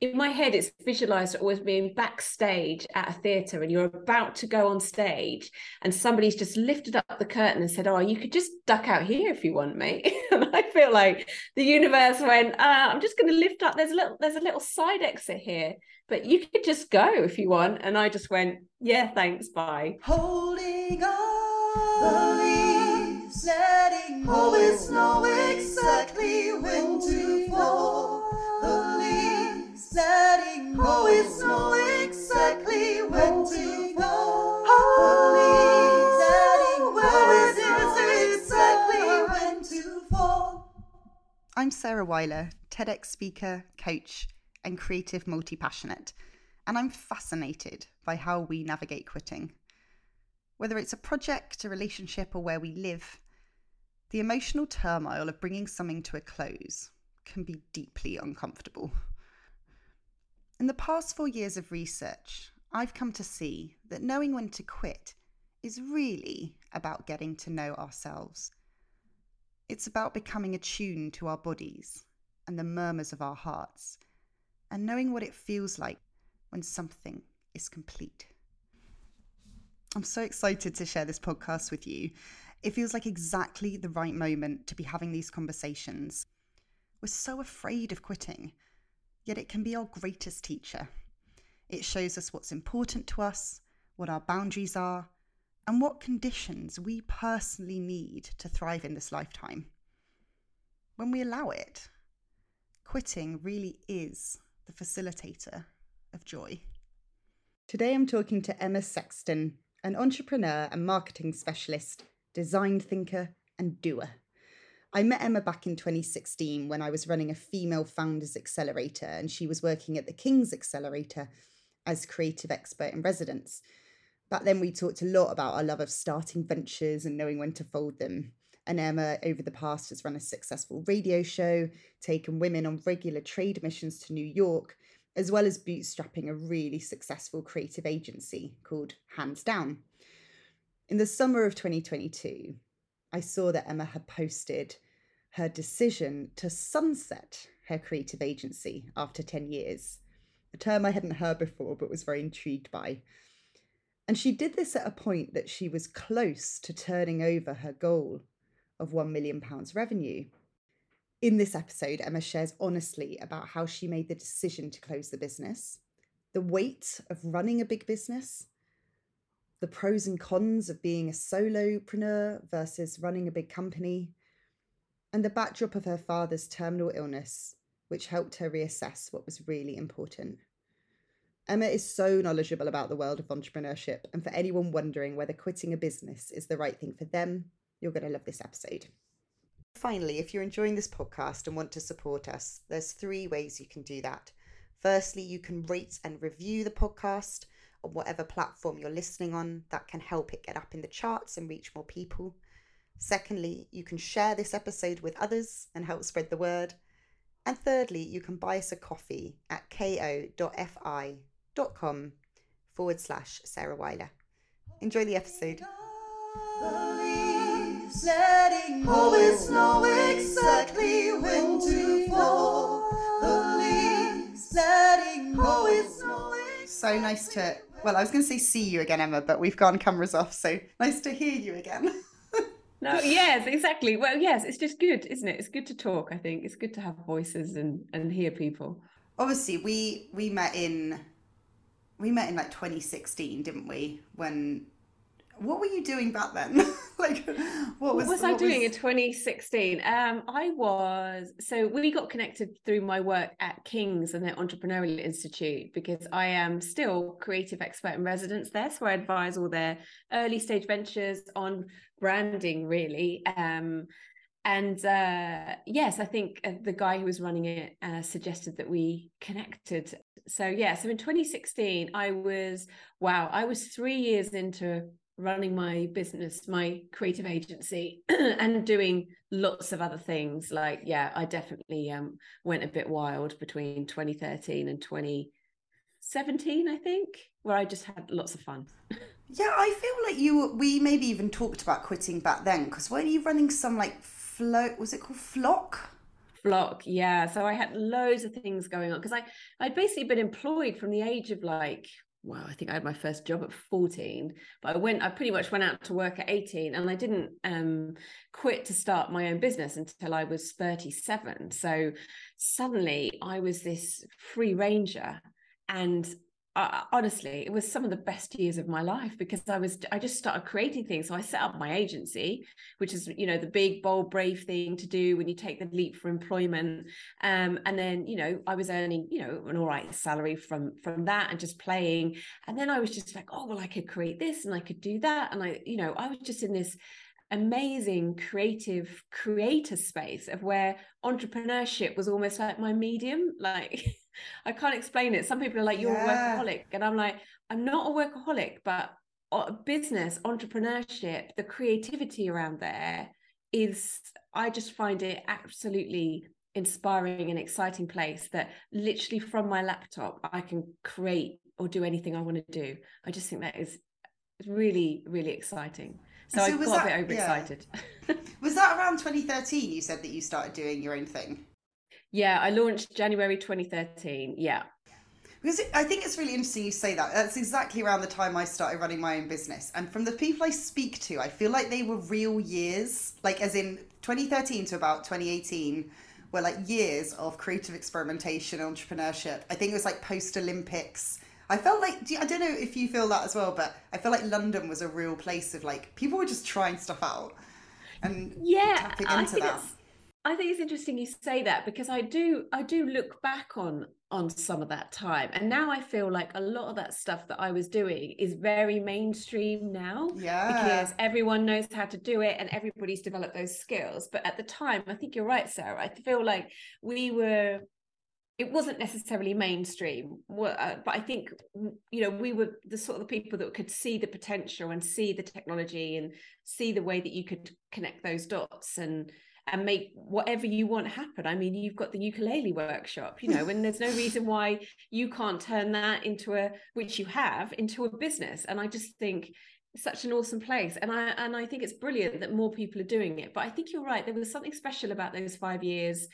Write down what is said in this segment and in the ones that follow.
in my head it's visualized always being backstage at a theater and you're about to go on stage and somebody's just lifted up the curtain and said oh you could just duck out here if you want mate. And i feel like the universe went uh, i'm just going to lift up there's a little there's a little side exit here but you could just go if you want. And i just went yeah thanks bye. Holding on the leaves letting always know exactly when to fall. the leaves letting always oh, know exactly when to fall the leaves letting always exactly when to fall. I'm Sarah Weiler, TEDx speaker, coach, and creative multi passionate, and I'm fascinated by how we navigate quitting. Whether it's a project, a relationship, or where we live, the emotional turmoil of bringing something to a close can be deeply uncomfortable. In the past four years of research, I've come to see that knowing when to quit is really about getting to know ourselves. It's about becoming attuned to our bodies and the murmurs of our hearts, and knowing what it feels like when something is complete. I'm so excited to share this podcast with you. It feels like exactly the right moment to be having these conversations. We're so afraid of quitting, yet it can be our greatest teacher. It shows us what's important to us, what our boundaries are, and what conditions we personally need to thrive in this lifetime. When we allow it, quitting really is the facilitator of joy. Today I'm talking to Emma Sexton, an entrepreneur and marketing specialist, design thinker, and doer. I met Emma back in 2016 when I was running a female founders accelerator and she was working at the King's Accelerator as creative expert in residence. Back then, we talked a lot about our love of starting ventures and knowing when to fold them. And Emma, over the past, has run a successful radio show, taken women on regular trade missions to New York, as well as bootstrapping a really successful creative agency called Hands Down. In the summer of 2022, I saw that Emma had posted her decision to sunset her creative agency after 10 years, a term I hadn't heard before but was very intrigued by. And she did this at a point that she was close to turning over her goal of £1 million revenue. In this episode, Emma shares honestly about how she made the decision to close the business, the weight of running a big business, the pros and cons of being a solopreneur versus running a big company, and the backdrop of her father's terminal illness, which helped her reassess what was really important. Emma is so knowledgeable about the world of entrepreneurship, and for anyone wondering whether quitting a business is the right thing for them, you're going to love this episode. Finally, if you're enjoying this podcast and want to support us, there's three ways you can do that. Firstly, you can rate and review the podcast on whatever platform you're listening on. That can help it get up in the charts and reach more people. Secondly, you can share this episode with others and help spread the word. And thirdly, you can buy us a coffee at ko.fi.com forward slash Sarah Weiler. Enjoy the episode. letting always know exactly when to fall the leaves letting always know So nice to, well, I was going to say see you again, Emma, but we've gone cameras off. So nice to hear you again. no yes exactly. Well yes it's just good isn't it? It's good to talk i think. It's good to have voices and and hear people. Obviously, we we met in we met in like 2016, didn't we? When what were you doing back then? like, what was, what was I doing in 2016? Um, I was so we got connected through my work at King's and the Entrepreneurial Institute because I am still creative expert in residence there. So I advise all their early stage ventures on branding, really. Um, and uh, yes, I think uh, the guy who was running it uh, suggested that we connected. So yeah, so in 2016, I was wow, I was three years into running my business, my creative agency, and doing lots of other things. Like, yeah, I definitely um, went a bit wild between 2013 and 2017, I think, where I just had lots of fun. Yeah, I feel like you. We maybe even talked about quitting back then because weren't you running some like float? Was it called Flock? Flock, yeah. So I had loads of things going on because I I'd basically been employed from the age of like well, I think I had my first job at 14, but I went, I pretty much went out to work at 18 and I didn't um, quit to start my own business until I was 37. So suddenly I was this free ranger and uh, honestly, it was some of the best years of my life because I was I just started creating things. So I set up my agency, which is you know the big, bold, brave thing to do when you take the leap for employment. Um, and then you know I was earning you know an all right salary from from that and just playing. And then I was just like, oh well, I could create this and I could do that, and I you know I was just in this amazing creative creator space of where entrepreneurship was almost like my medium like I can't explain it. Some people are like, you're yeah. a workaholic. And I'm like, I'm not a workaholic, but uh, business, entrepreneurship, the creativity around there is, I just find it absolutely inspiring and exciting place that literally from my laptop, I can create or do anything I want to do. I just think that is really, really exciting. So, so I got that, a bit overexcited. Yeah. was that around 2013 you said that you started doing your own thing? Yeah, I launched January 2013. Yeah. Because I think it's really interesting you say that. That's exactly around the time I started running my own business. And from the people I speak to, I feel like they were real years, like as in 2013 to about 2018 were like years of creative experimentation, entrepreneurship. I think it was like post Olympics. I felt like I don't know if you feel that as well, but I feel like London was a real place of like people were just trying stuff out and yeah, tapping into that. I think it's interesting you say that because I do I do look back on on some of that time. And now I feel like a lot of that stuff that I was doing is very mainstream now yeah. because everyone knows how to do it and everybody's developed those skills. But at the time I think you're right Sarah. I feel like we were it wasn't necessarily mainstream. Uh, but I think you know we were the sort of the people that could see the potential and see the technology and see the way that you could connect those dots and and make whatever you want happen. I mean, you've got the ukulele workshop, you know, and there's no reason why you can't turn that into a, which you have, into a business. And I just think it's such an awesome place. And I and I think it's brilliant that more people are doing it. But I think you're right. There was something special about those five years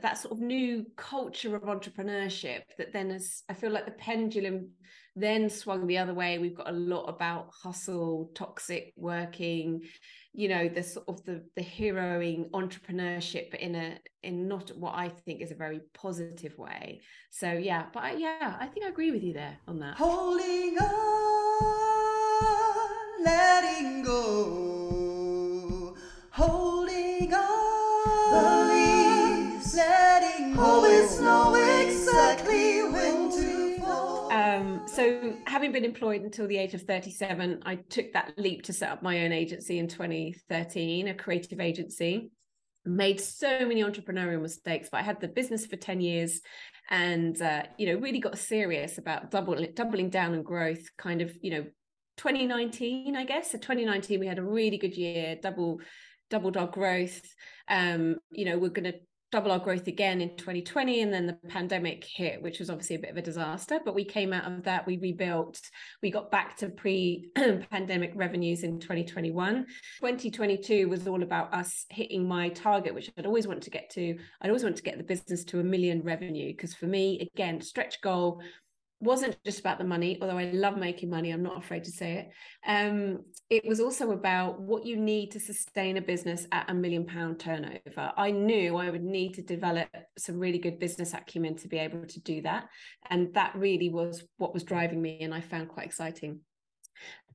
that sort of new culture of entrepreneurship that then as I feel like the pendulum then swung the other way. We've got a lot about hustle, toxic working, you know the sort of the the heroing entrepreneurship in a in not what i think is a very positive way. So yeah but I, yeah i think i agree with you there on that. Holding on letting go. Holding on the leaves letting go. Always know so, having been employed until the age of 37, I took that leap to set up my own agency in 2013, a creative agency. Made so many entrepreneurial mistakes, but I had the business for 10 years and, uh, you know, really got serious about doubling, doubling down on growth, kind of, you know, 2019, I guess. So, 2019, we had a really good year, double doubled our growth. Um, you know, we're going to double our growth again in 2020 and then the pandemic hit which was obviously a bit of a disaster but we came out of that we rebuilt we got back to pre pandemic revenues in 2021 2022 was all about us hitting my target which I'd always want to get to. I'd always want to get the business to a million revenue because for me again stretch goal wasn't just about the money, although I love making money, I'm not afraid to say it. Um, it was also about what you need to sustain a business at a million pound turnover. I knew I would need to develop some really good business acumen to be able to do that. And that really was what was driving me, and I found quite exciting.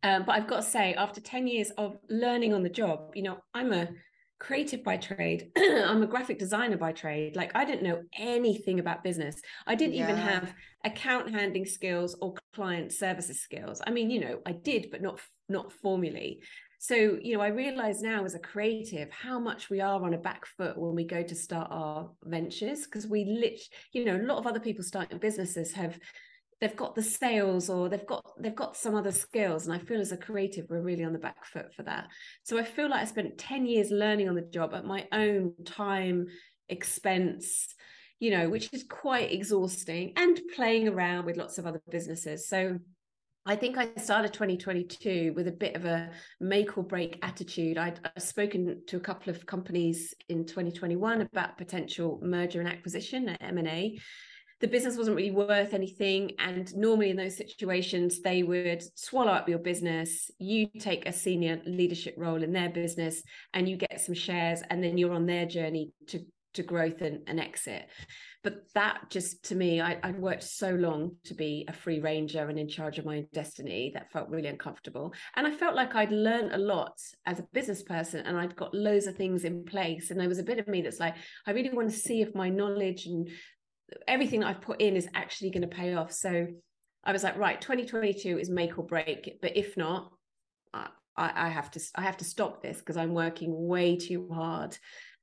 Um, but I've got to say, after 10 years of learning on the job, you know, I'm a creative by trade. I'm a graphic designer by trade. Like I didn't know anything about business. I didn't yeah. even have account handling skills or client services skills. I mean, you know, I did, but not not formally. So, you know, I realize now as a creative how much we are on a back foot when we go to start our ventures because we lit, you know, a lot of other people starting businesses have they've got the sales or they've got they've got some other skills and i feel as a creative we're really on the back foot for that so i feel like i spent 10 years learning on the job at my own time expense you know which is quite exhausting and playing around with lots of other businesses so I think I started 2022 with a bit of a make or break attitude. I'd, I'd spoken to a couple of companies in 2021 about potential merger and acquisition at M&A. The business wasn't really worth anything. And normally in those situations, they would swallow up your business. You take a senior leadership role in their business and you get some shares, and then you're on their journey to, to growth and, and exit but that just to me I, would worked so long to be a free ranger and in charge of my destiny that felt really uncomfortable and i felt like i'd learned a lot as a business person and i'd got loads of things in place and there was a bit of me that's like i really want to see if my knowledge and everything i've put in is actually going to pay off so i was like right 2022 is make or break but if not I, I have to I have to stop this because I'm working way too hard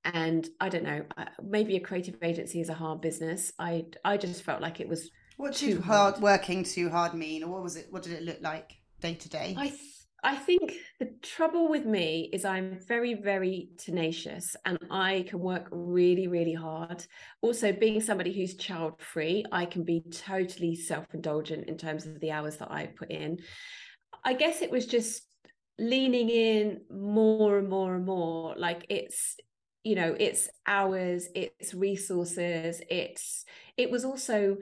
and I don't know, uh, maybe a creative agency is a hard business. I I just felt like it was what too hard, hard working too hard mean, or what was it? What did it look like day to day? I I think the trouble with me is I'm very very tenacious and I can work really really hard. Also, being somebody who's child free, I can be totally self indulgent in terms of the hours that I put in. I guess it was just leaning in more and more and more like it's you know it's hours it's resources it's it was also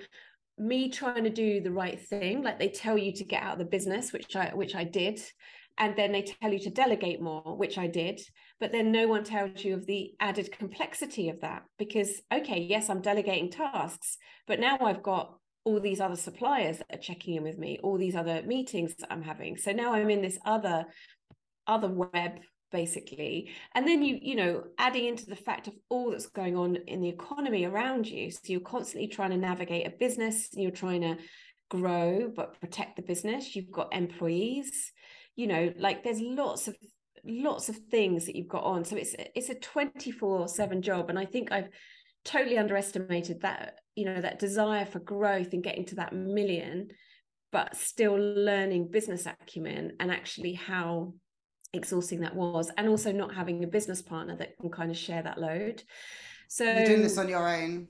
me trying to do the right thing like they tell you to get out of the business which i which i did and then they tell you to delegate more which i did but then no one tells you of the added complexity of that because okay yes i'm delegating tasks but now i've got all these other suppliers that are checking in with me all these other meetings that i'm having. So now i'm in this other other web basically. And then you you know adding into the fact of all that's going on in the economy around you. So you're constantly trying to navigate a business you're trying to grow but protect the business. You've got employees. You know like there's lots of lots of things that you've got on. So it's it's a 24 7 job. And i think i've totally underestimated that you know that desire for growth and getting to that million but still learning business acumen and actually how exhausting that was and also not having a business partner that can kind of share that load. So you're doing this on your own.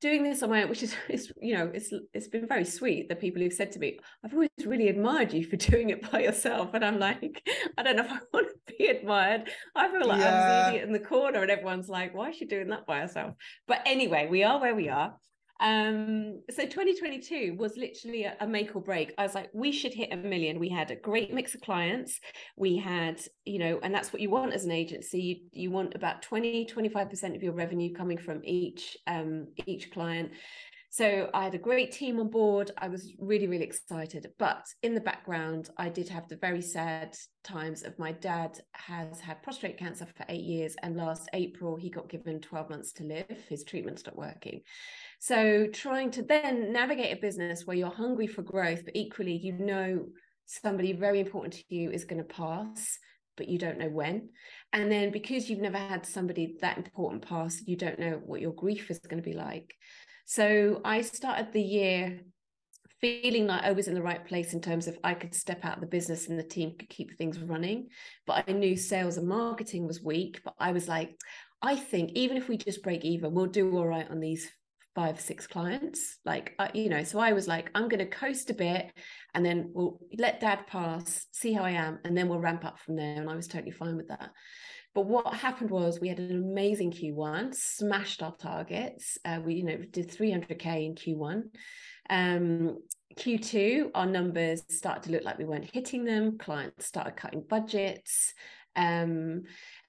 Doing this on my own which is, is you know it's it's been very sweet the people who've said to me i've always really admired you for doing it by yourself. And i'm like i don't know if i want to be admired. I feel like yeah. i'm the idiot in the corner and everyone's like why is she doing that by herself? But anyway we are where we are um, so 2022 was literally a, a, make or break. I was like, we should hit a million. We had a great mix of clients. We had, you know, and that's what you want as an agency. You, you want about 20, 25% of your revenue coming from each um, each client. So I had a great team on board. I was really, really excited. But in the background, I did have the very sad times of my dad has had prostate cancer for eight years. And last April, he got given 12 months to live. His treatment stopped working. So trying to then navigate a business where you're hungry for growth, but equally you know somebody very important to you is going to pass, but you don't know when. And then because you've never had somebody that important pass, you don't know what your grief is going to be like. So I started the year feeling like I was in the right place in terms of I could step out of the business and the team could keep things running. But I knew sales and marketing was weak. But I was like, I think even if we just break even, we'll do all right on these five six clients like uh, you know so i was like i'm going to coast a bit and then we'll let dad pass see how i am and then we'll ramp up from there and i was totally fine with that. But what happened was we had an amazing q1 smashed our targets uh, we you know did 300k in q1 um, q2 our numbers started to look like we weren't hitting them clients started cutting budgets um,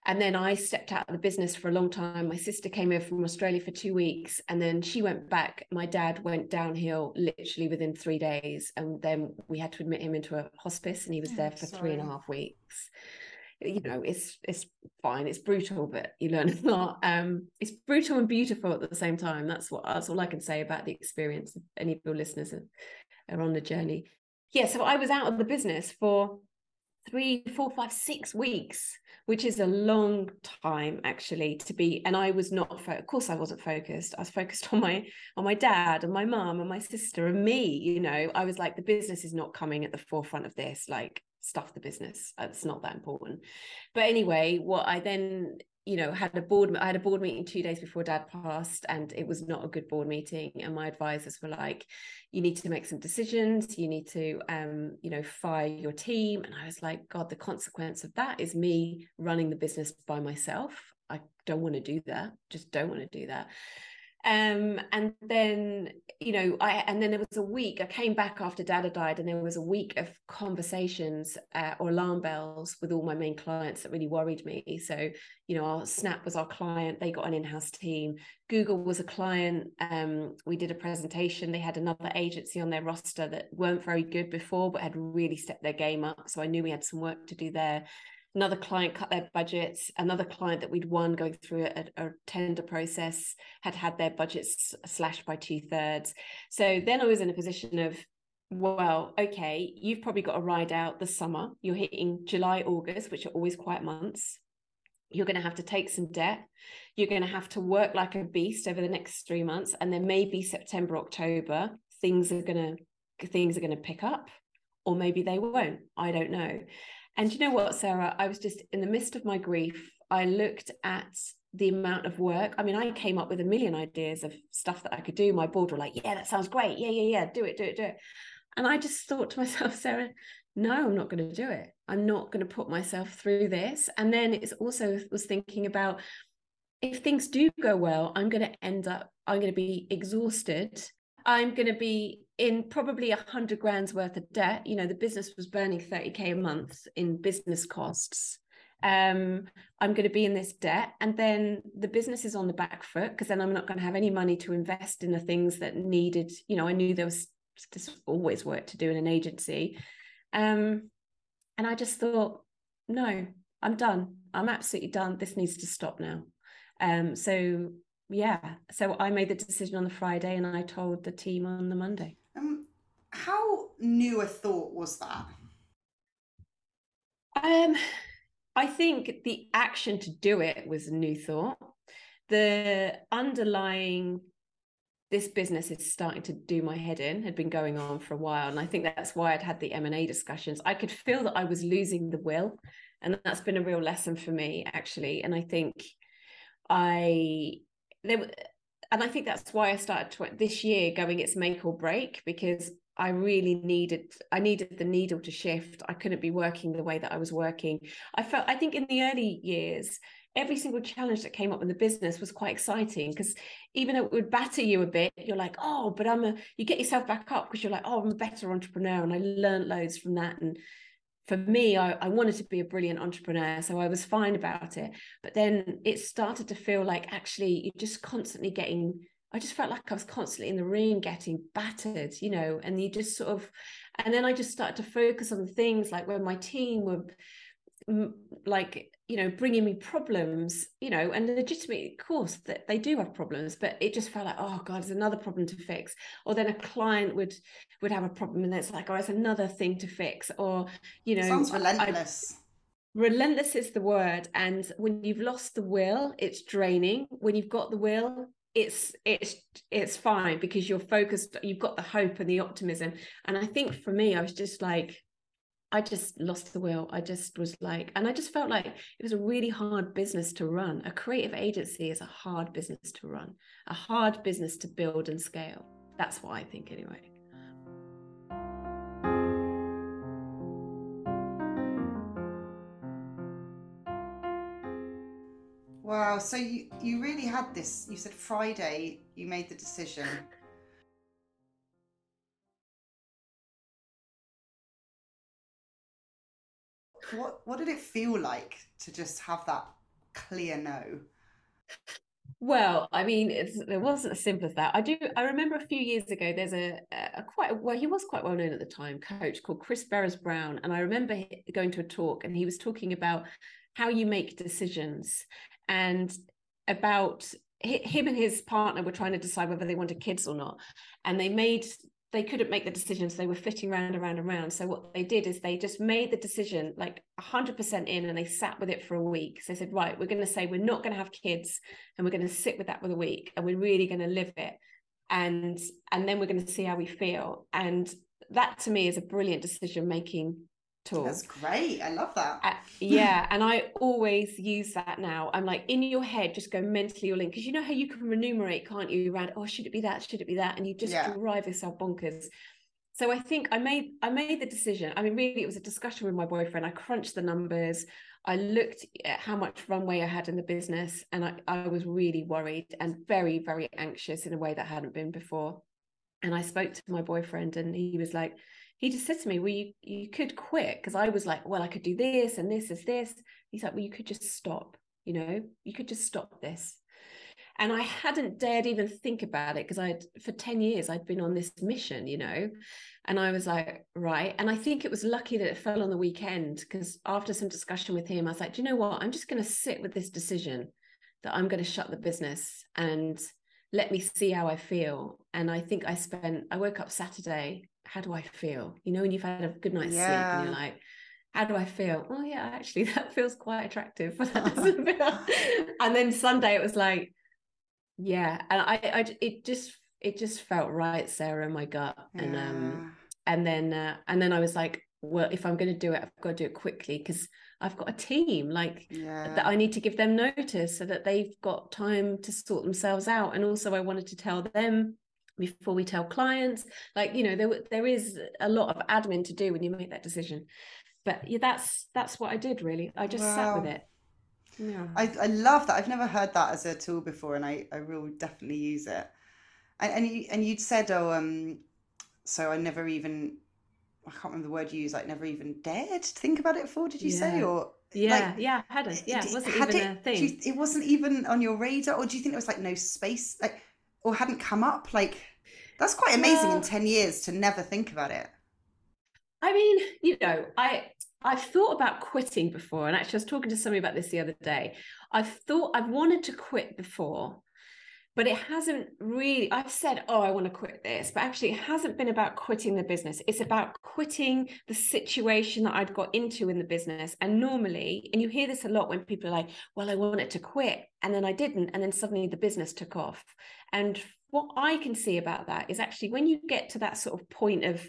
and then I stepped out of the business for a long time. My sister came over from Australia for two weeks and then she went back. My dad went downhill literally within three days. And then we had to admit him into a hospice and he was there for sorry. three and a half weeks. You know, it's it's fine. It's brutal, but you learn a lot. Um, it's brutal and beautiful at the same time. That's what that's all I can say about the experience. If any of your listeners are, are on the journey. Yeah, so I was out of the business for three, four, five, six weeks, which is a long time actually to be. And I was not, fo- of course, I wasn't focused. I was focused on my on my dad and my mum and my sister and me. You know, I was like, the business is not coming at the forefront of this. Like, stuff the business. It's not that important. But anyway, what I then you know had a board i had a board meeting two days before dad passed and it was not a good board meeting and my advisors were like you need to make some decisions you need to um you know fire your team and i was like god the consequence of that is me running the business by myself. I don't want to do that just don't want to do that um and then you know i and then there was a week i came back after dad had died and there was a week of conversations uh, or alarm bells with all my main clients that really worried me. So you know our snap was our client they got an in-house team. Google was a client um we did a presentation they had another agency on their roster that weren't very good before but had really stepped their game up so i knew we had some work to do there another client cut their budgets another client that we'd won going through a, a tender process had had their budgets slashed by two thirds so then i was in a position of well okay you've probably got to ride out the summer. You're hitting july august which are always quiet months. You're going to have to take some debt. You're going to have to work like a beast over the next three months and then maybe september october things are going to things are going to pick up or maybe they won't. I don't know and you know what, Sarah? I was just in the midst of my grief. I looked at the amount of work. I mean, I came up with a million ideas of stuff that I could do. My board were like, yeah, that sounds great. Yeah, yeah, yeah. Do it, do it, do it. And I just thought to myself, Sarah, no, I'm not going to do it. I'm not going to put myself through this. And then it's also was thinking about if things do go well, I'm going to end up, I'm going to be exhausted. I'm going to be in probably a hundred grand's worth of debt. You know, the business was burning 30K a month in business costs. Um, I'm going to be in this debt. And then the business is on the back foot because then I'm not going to have any money to invest in the things that needed, you know, I knew there was just always work to do in an agency. Um, and I just thought, no, I'm done. I'm absolutely done. This needs to stop now. Um, so yeah, so I made the decision on the Friday and I told the team on the Monday. Um, how new a thought was that? Um, I think the action to do it was a new thought. The underlying this business is starting to do my head in had been going on for a while and i think that's why i'd had the m&a discussions i could feel that i was losing the will and that's been a real lesson for me actually and i think i there and I think that's why I started this year going it's make or break because I really needed I needed the needle to shift. I couldn't be working the way that I was working. I felt I think in the early years every single challenge that came up in the business was quite exciting because even though it would batter you a bit, you're like, oh, but I'm a you get yourself back up because you're like, oh, I'm a better entrepreneur and I learned loads from that and for me, I, I, wanted to be a brilliant entrepreneur, so I was fine about it. But then it started to feel like actually you're just constantly getting. I just felt like I was constantly in the ring getting battered, you know, and you just sort of, and then I just started to focus on the things like when my team were like you know bringing me problems you know and legitimately of course that they do have problems but it just felt like oh god there's another problem to fix. Or then a client would would have a problem and it's like oh it's another thing to fix. Or you know sounds relentless I, relentless is the word and when you've lost the will it's draining. When you've got the will it's it's it's fine because you're focused you've got the hope and the optimism. And i think for me i was just like I just lost the will. I just was like, and I just felt like it was a really hard business to run. A creative agency is a hard business to run, a hard business to build and scale. That's what I think, anyway. Wow. So you, you really had this, you said Friday, you made the decision. what what did it feel like to just have that clear no? Well, I mean, it wasn't as simple as that. I do. I remember a few years ago. There's a, a quite well. He was quite well known at the time. Coach called Chris Ferris Brown, and I remember going to a talk, and he was talking about how you make decisions and about him and his partner were trying to decide whether they wanted kids or not, and they made they couldn't make the decisions. They were fitting round and round and round. So what they did is they just made the decision like 100% in and they sat with it for a week. So they said right we're going to say we're not going to have kids and we're going to sit with that for a week and we're really going to live it and and then we're going to see how we feel. And that to me is a brilliant decision making tool. That's great. I love that. Uh, yeah, and I always use that now. I'm like in your head, just go mentally all in because you know how you can remunerate, can't you? Around oh, should it be that? Should it be that? And you just Yeah. drive yourself bonkers. So I think I made I made the decision. I mean, really, it was a discussion with my boyfriend. I crunched the numbers. I looked at how much runway I had in the business, and I, I was really worried and very, very anxious in a way that hadn't been before. And I spoke to my boyfriend, and he was like, he just said to me, "Well, you you could quit," because I was like, "Well, I could do this and this is this." He's like, "Well, you could just stop. You know, you could just stop this." And I hadn't dared even think about it because I'd for 10 years I'd been on this mission, you know. And I was like, right. And I think it was lucky that it fell on the weekend because after some discussion with him, I was like, do you know what? I'm just going to sit with this decision that I'm going to shut the business and let me see how I feel. And I think I spent, I woke up Saturday, how do I feel? You know, when you've had a good night's sleep and you're like, how do I feel? Oh yeah, actually that feels quite attractive. But that doesn't feel. and then Sunday it was like, yeah. And I, I it just it just felt right, Sarah, in my gut. And um and then uh, and then I was like, well, if I'm going to do it, I've got to do it quickly because I've got a team like yeah. that I need to give them notice so that they've got time to sort themselves out. And also, I wanted to tell them before we tell clients, like you know, there there is a lot of admin to do when you make that decision. But yeah, that's that's what I did really. I just sat with it. Yeah. I, I love that. I've never heard that as a tool before, and I, I will definitely use it. And and you and you'd said, oh, um, so I never even I can't remember the word you used. Like never even dared to think about it before. Did you say or yeah, yeah, I hadn't. Yeah, it wasn't had even it, a thing. you- it wasn't even on your radar, or do you think it was like no space, like, or hadn't come up? Like, that's quite amazing in ten years to never think about it. I mean, you know, I I've thought about quitting before, and actually, I was talking to somebody about this the other day. I've thought I've wanted to quit before, but it hasn't really. I've said, "Oh, I want to quit this," but actually, it hasn't been about quitting the business. It's about quitting the situation that I'd got into in the business. And normally, and you hear this a lot when people are like, "Well, I wanted to quit, and then I didn't, and then suddenly the business took off." And what I can see about that is actually when you get to that sort of point of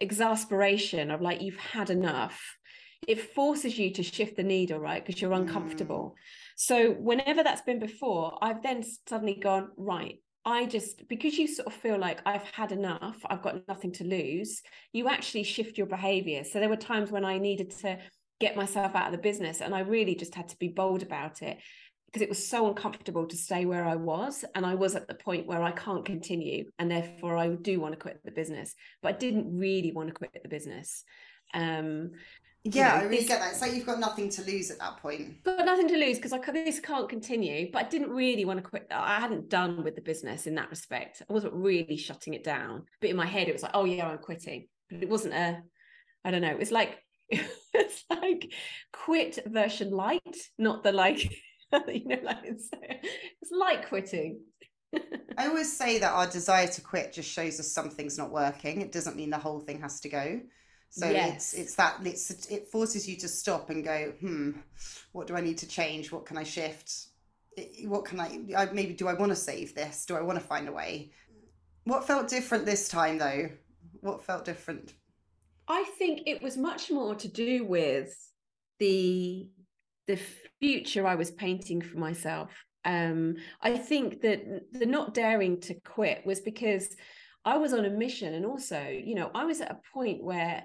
exasperation of like you've had enough it forces you to shift the needle right because you're mm. uncomfortable so whenever that's been before i've then suddenly gone right i just because you sort of feel like i've had enough i've got nothing to lose you actually shift your behavior so there were times when i needed to get myself out of the business and i really just had to be bold about it because it was so uncomfortable to stay where I was. And I was at the point where I can't continue. And therefore, I do want to quit the business. But I didn't really want to quit the business. Um, Yeah, know, I really this- get that. It's like you've got nothing to lose at that point. got nothing to lose because I this can't continue. But I didn't really want to quit. Uh, I hadn't done with the business in that respect. I wasn't really shutting it down. But in my head, it was like, oh, yeah, I'm quitting. But it wasn't a, I don't know. It's like, it's like quit version light, not the like, you know, like it's, it's like quitting. I always say that our desire to quit just shows us something's not working. It doesn't mean the whole thing has to go. So Yes. it's it's that it's it forces you to stop and go, hmm, what do I need to change? What can I shift? What can I, I maybe do I want to save this? Do I want to find a way? What felt different this time though? What felt different? I think it was much more to do with the the future I was painting for myself. Um, I think that the not daring to quit was because I was on a mission, and also, you know, I was at a point where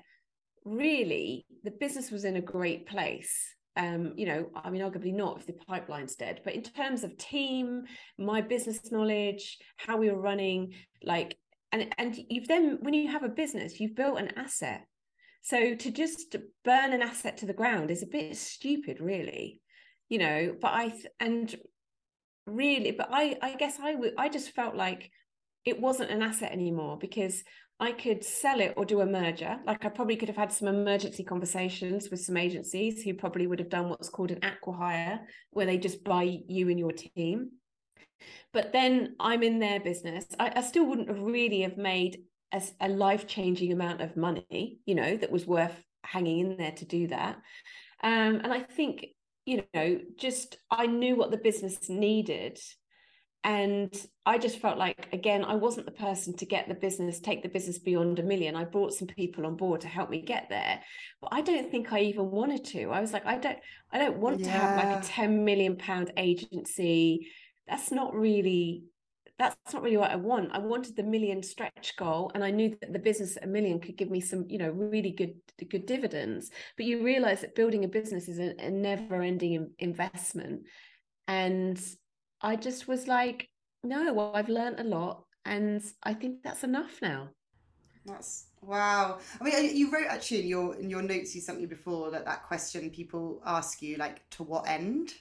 really the business was in a great place. Um, you know, I mean, arguably not if the pipeline's dead, but in terms of team, my business knowledge, how we were running, like, and and you've then when you have a business, you've built an asset. So to just burn an asset to the ground is a bit stupid, really, you know. But I th- and really, but I I guess I would I just felt like it wasn't an asset anymore because I could sell it or do a merger. Like I probably could have had some emergency conversations with some agencies who probably would have done what's called an acquihire, where they just buy you and your team. But then I'm in their business. I, I still wouldn't have really have made a, a life changing amount of money, you know, that was worth hanging in there to do that. Um, and I think, you know, just I knew what the business needed. And I just felt like again I wasn't the person to get the business take the business beyond a million I brought some people on board to help me get there but I don't think I even wanted to I was like I don't I don't want yeah. to have like a 10 million pound agency that's not really that's not really what I want. I wanted the million stretch goal, and I knew that the business at a million could give me some, you know, really good good dividends. But you realize that building a business is a, a never ending investment, and I just was like, no, well, I've learned a lot, and I think that's enough now. That's wow. I mean, you wrote actually in your in your notes you sent me before that that question people ask you like to what end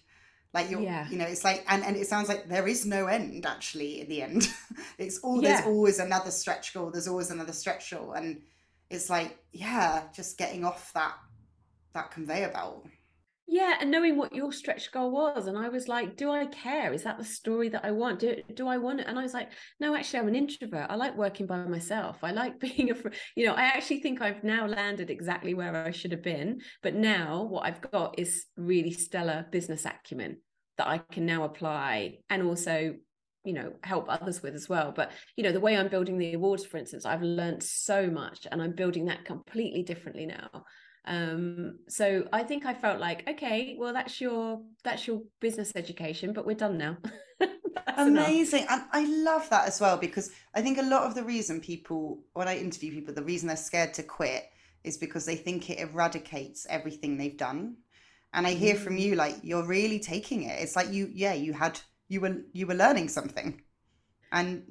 like you're yeah. you know it's like and and it sounds like there is no end actually in the end it's all yeah. there's always another stretch goal there's always another stretch goal and it's like yeah just getting off that that conveyor belt yeah and knowing what your stretch goal was and i was like do i care? Is that the story that i want? Do, do i want it? And i was like no actually i'm an introvert. I like working by myself. I like being a you know i actually think i've now landed exactly where i should have been but now what i've got is really stellar business acumen that I can now apply and also you know help others with as well. But you know the way i'm building the awards for instance i've learned so much and i'm building that completely differently now um so i think i felt like okay well that's your that's your business education but we're done now. Amazing enough. and i love that as well because i think a lot of the reason people when i interview people the reason they're scared to quit is because they think it eradicates everything they've done. And i hear from you like you're really taking it. It's like you yeah you had you were you were learning something. And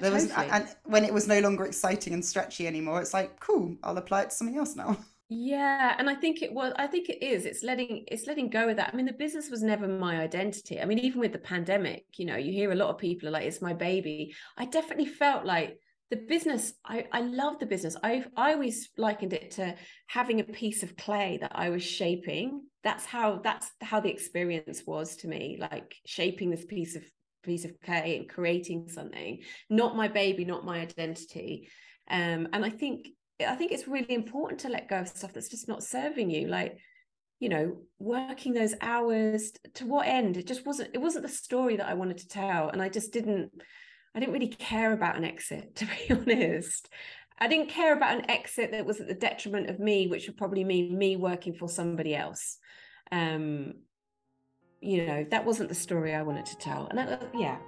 there was totally. and when it was no longer exciting and stretchy anymore it's like cool i'll apply it to something else now yeah and i think it was i think it is it's letting it's letting go of that. I mean the business was never my identity. I mean even with the pandemic you know you hear a lot of people are like it's my baby. I definitely felt like the business i i love the business. I i always likened it to having a piece of clay that i was shaping. That's how that's how the experience was to me like shaping this piece of piece of clay and creating something. Not my baby not my identity. Um and i think i think it's really important to let go of stuff that's just not serving you like you know working those hours to what end it just wasn't it wasn't the story that i wanted to tell and i just didn't I didn't really care about an exit, to be honest. I didn't care about an exit that was at the detriment of me, which would probably mean me working for somebody else. Um, you know, that wasn't the story I wanted to tell. And that, yeah.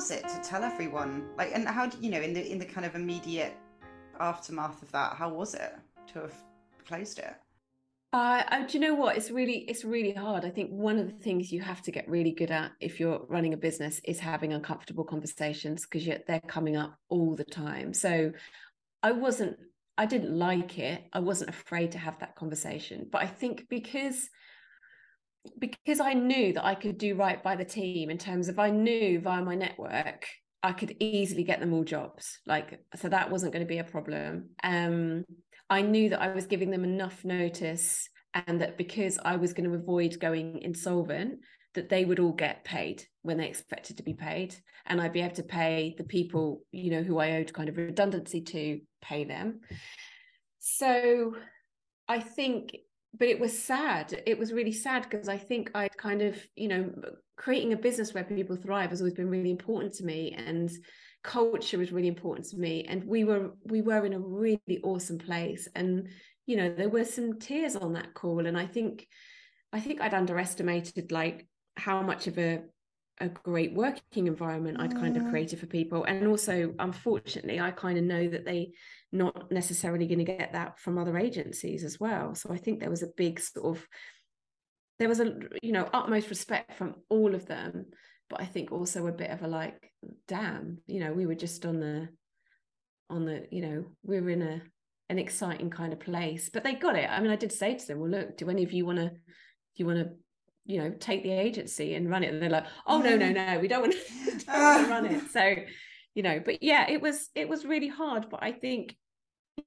Was it to tell everyone? Like, and how do you know in the in the kind of immediate aftermath of that? How was it to have closed it? Uh, uh, do you know what? It's really, it's really hard. I think one of the things you have to get really good at if you're running a business is having uncomfortable conversations because they're coming up all the time. So I wasn't, I didn't like it. I wasn't afraid to have that conversation. But I think because because I knew that I could do right by the team in terms of I knew via my network I could easily get them all jobs. Like so that wasn't going to be a problem. Um I knew that I was giving them enough notice and that because I was going to avoid going insolvent, that they would all get paid when they expected to be paid. And I'd be able to pay the people, you know, who I owed kind of redundancy to pay them. So I think, but it was sad. It was really sad because I think I'd kind of, you know, creating a business where people thrive has always been really important to me. And culture was really important to me and we were we were in a really awesome place and you know there were some tears on that call and i think i think i'd underestimated like how much of a a great working environment I'd kind of mm. created for people. And also, unfortunately, I kind of know that they not necessarily going to get that from other agencies as well. So I think there was a big sort of there was a you know utmost respect from all of them but I think also a bit of a like, damn, you know, we were just on the on the, you know, we're in a an exciting kind of place. But they got it. I mean, I did say to them, well, look, do any of you want to do you want to you know take the agency and run it. And they're like oh no no mm. no we don't want to, run it. Ah. So you know but yeah it was it was really hard. But i think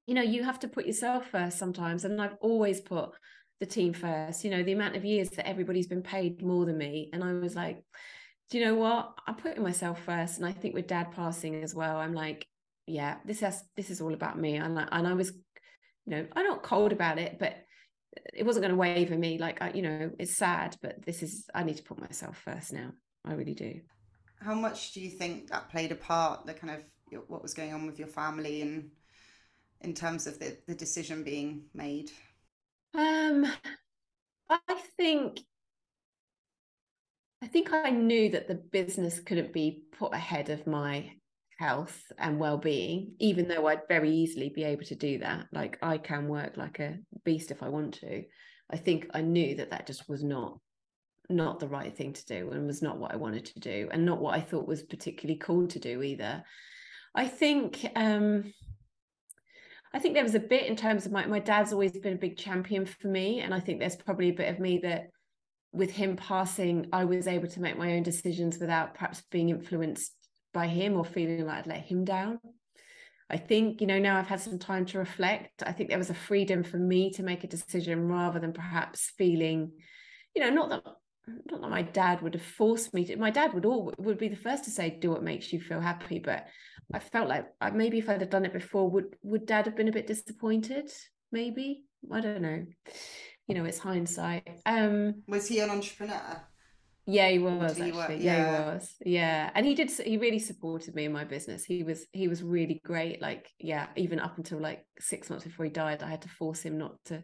you know you have to put yourself first sometimes. And i've always put the team first. You know the amount of years that everybody's been paid more than me. And i was like do you know what? I'm putting myself first, and I think with dad passing as well, I'm like, yeah, this has this is all about me, and I, and I was you know, I'm not cold about it, but it wasn't going to waver me. Like, I, you know, it's sad, but this is, I need to put myself first now. I really do. How much do you think that played a part, the kind of what was going on with your family and in terms of the, the decision being made? Um, I think I think I knew that the business couldn't be put ahead of my health and well-being even though I'd very easily be able to do that. Like I can work like a beast if I want to. I think I knew that that just was not not the right thing to do and was not what I wanted to do and not what I thought was particularly cool to do either. I think um I think there was a bit in terms of my my dad's always been a big champion for me and I think there's probably a bit of me that with him passing I was able to make my own decisions without perhaps being influenced by him or feeling like I'd let him down. I think, you know, now I've had some time to reflect. I think there was a freedom for me to make a decision rather than perhaps feeling, you know, not that not that my dad would have forced me to my dad would all would be the first to say do what makes you feel happy but i felt like maybe if i'd have done it before would would dad have been a bit disappointed maybe i don't know you know it's hindsight um was he an entrepreneur yeah, he was actually. Yeah. yeah. he was. Yeah, and he did. He really supported me in my business. He was. He was really great. Like, yeah, even up until like six months before he died, I had to force him not to,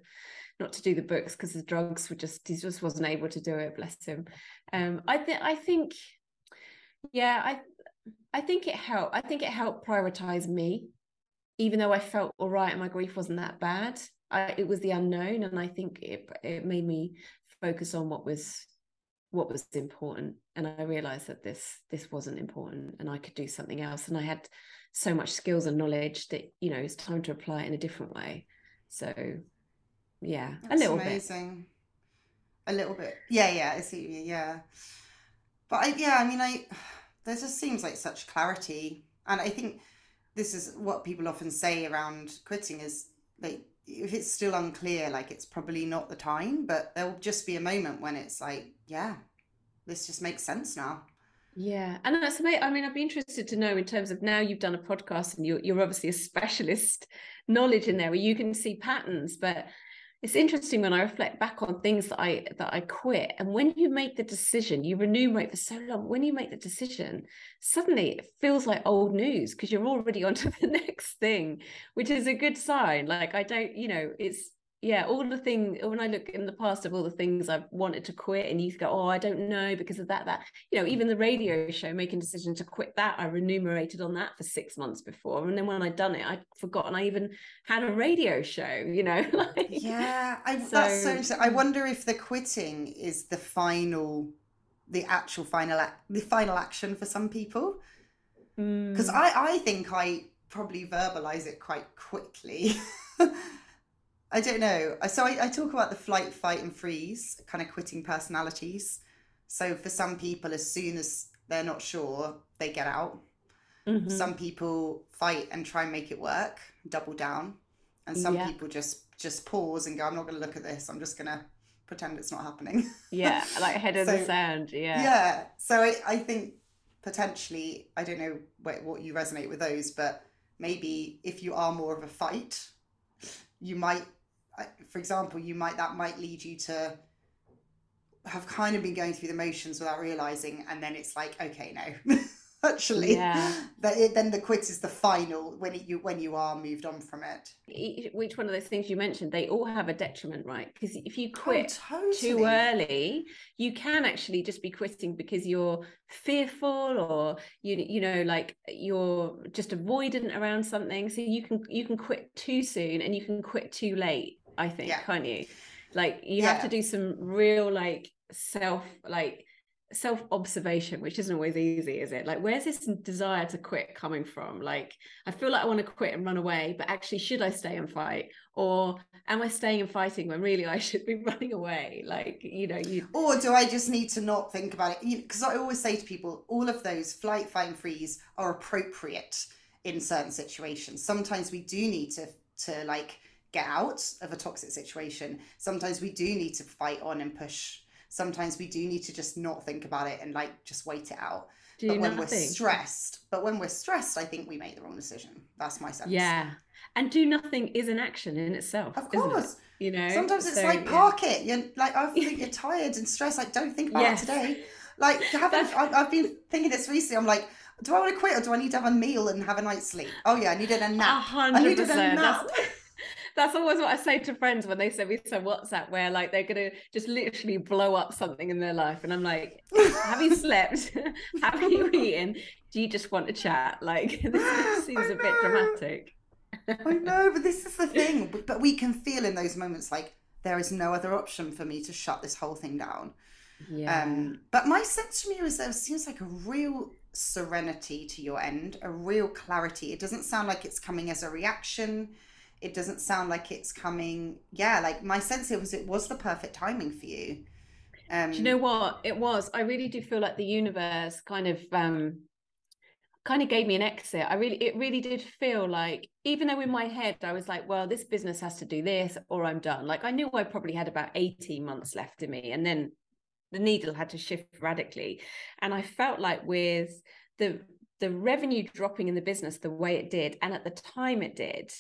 not to do the books because the drugs were just. He just wasn't able to do it. Bless him. Um, I think. I think. Yeah, I. I think it helped. I think it helped prioritize me, even though I felt all right and my grief wasn't that bad. I, it was the unknown, and I think it it made me focus on what was what was important and i realized that this this wasn't important and i could do something else and i had so much skills and knowledge that you know it's time to apply it in a different way. So yeah That's a little amazing. Bit. a little bit. Yeah yeah i see yeah. But i yeah i mean i there just seems like such clarity and i think this is what people often say around quitting is like if it's still unclear, like it's probably not the time, but there'll just be a moment when it's like, yeah, this just makes sense now. Yeah, and that's amazing. I mean, I'd be interested to know in terms of now you've done a podcast and you're you're obviously a specialist knowledge in there where you can see patterns, but it's interesting when I reflect back on things that I that I quit. And when you make the decision, you remunerate for so long. When you make the decision, suddenly it feels like old news because you're already on to the next thing, which is a good sign. Like I don't, you know, it's yeah, all the thing when I look in the past of all the things I've wanted to quit, and you go, oh, I don't know because of that, that, you know, even the radio show, making decision to quit that, I remunerated on that for six months before, and then when I'd done it, I'd forgotten I even had a radio show, you know. like, yeah, I, so, that's so interesting. I wonder if the quitting is the final, the actual final, the final action for some people, because mm. I, I think I probably verbalize it quite quickly. I don't know. So I, I talk about the flight, fight, and freeze kind of quitting personalities. So for some people, as soon as they're not sure, they get out. Mm-hmm. Some people fight and try and make it work, double down, and some yeah. people just just pause and go, "I'm not going to look at this. I'm just going to pretend it's not happening." Yeah, like head of so, the sound. Yeah. Yeah. So I, I think potentially, I don't know what, what you resonate with those, but maybe if you are more of a fight, you might for example, you might that might lead you to have kind of been going through the motions without realizing, and then it's like, okay, no, actually, yeah. that it, then the quit is the final when it, you when you are moved on from it. Which one of those things you mentioned, they all have a detriment, right? Because if you oh, quit oh, totally. too early, you can actually just be quitting because you're fearful or you you know like you're just avoidant around something. So you can you can quit too soon and you can quit too late I think, yeah. can't you? Like you yeah. have to do some real like self like self observation which isn't always easy is it like where's this desire to quit coming from like i feel like i want to quit and run away but actually should i stay and fight or am i staying and fighting when really i should be running away like you know you or do i just need to not think about it because i always say to people all of those flight fight freeze are appropriate in certain situations sometimes we do need to to like get out of a toxic situation, sometimes we do need to fight on and push sometimes we do need to just not think about it and like just wait it out. Do but when nothing. we're stressed, but when we're stressed, I think we make the wrong decision. That's my sense. Yeah. And do nothing is an action in itself. Of isn't it? course. You know. Sometimes it's So, like yeah. park it. You're like I think you're tired and stressed. Like don't think about Yes. it today. Like haven't I, I've been thinking this recently. I'm like, do I want to quit or do I need to have a meal and have a night's sleep? Oh yeah, I needed a nap. I hundred needed a nap. That's, always what I say to friends when they send me some WhatsApp where like they're gonna just literally blow up something in their life, and I'm like, "Have you slept? Have you eaten? Do you just want to chat?" Like this seems a bit dramatic. I know, but this is the thing. But- But we can feel in those moments like there is no other option for me to shut this whole thing down. Yeah. Um, but my sense from you is there seems like a real serenity to your end, a real clarity. It doesn't sound like it's coming as a reaction. It doesn't sound like it's coming. Yeah, like my sense it was it was the perfect timing for you. Um, Do you know what it was? I really do feel like the universe kind of um kind of gave me an exit. I really it really did feel like even though in my head I was like, well, this business has to do this or I'm done. Like I knew I probably had about 18 months left in me and then the needle had to shift radically. And I felt like with the the revenue dropping in the business the way it did and at the time it did,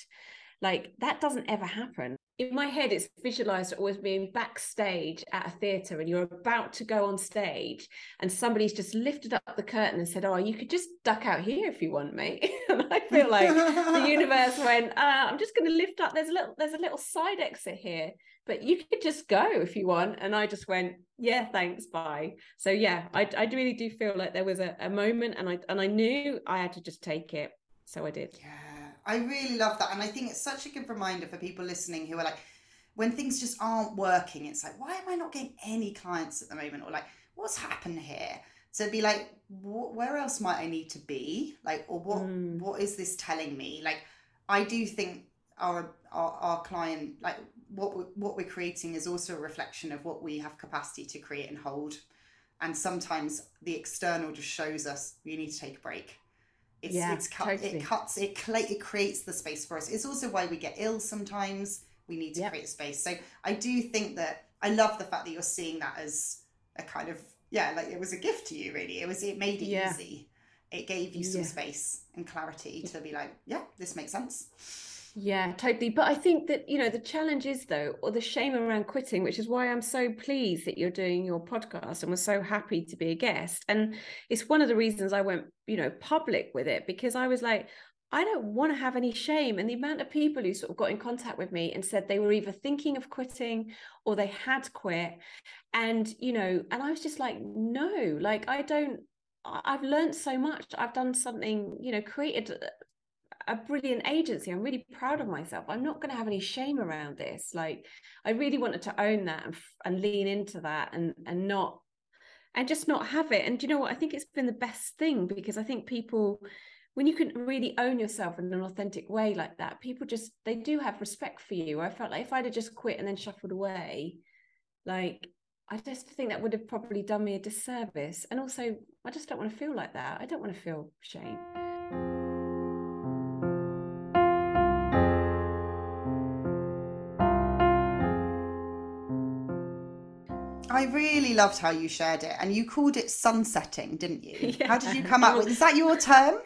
like that doesn't ever happen. In my head it's visualized always being backstage at a theater and you're about to go on stage and somebody's just lifted up the curtain and said oh you could just duck out here if you want mate. And i feel like the universe went uh, i'm just going to lift up there's a little there's a little side exit here but you could just go if you want. And i just went yeah thanks bye. So yeah i, I really do feel like there was a, a moment and i and i knew i had to just take it. So i did. Yeah, I really love that. And I think it's such a good reminder for people listening who are like, when things just aren't working, it's like, why am I not getting any clients at the moment? Or like, what's happened here? So be like, wh- where else might I need to be? Like, or what Mm. what is this telling me? Like, I do think our our, our client, like what we, what we're creating, is also a reflection of what we have capacity to create and hold. And sometimes the external just shows us you need to take a break. It's, Yeah, it's cut, totally. it cuts it cla it creates the space for us. It's also why we get ill sometimes. We need to Yep. create space. So I do think that I love the fact that you're seeing that as a kind of yeah, like it was a gift to you. Really, it was. It made it Yeah. easy. It gave you some Yeah. space and clarity to be like, yeah, this makes sense. Yeah, totally. But I think that, you know, the challenge is though, or the shame around quitting, which is why I'm so pleased that you're doing your podcast and was so happy to be a guest. And it's one of the reasons I went, you know, public with it because I was like, I don't want to have any shame. And the amount of people who sort of got in contact with me and said they were either thinking of quitting or they had quit. And, you know, and I was just like, no, like I don't, I've learned so much. I've done something, you know, created uh, a brilliant agency. I'm really proud of myself. I'm not going to have any shame around this. Like, I really wanted to own that and, and lean into that and and not and just not have it. And do you know what? I think it's been the best thing because I think people, when you can really own yourself in an authentic way like that, people just they do have respect for you. I felt like if I'd have just quit and then shuffled away, like I just think that would have probably done me a disservice. And also, I just don't want to feel like that. I don't want to feel shame. I really loved how you shared it, and you called it sunsetting, didn't you? How did you come up with? Is that your term?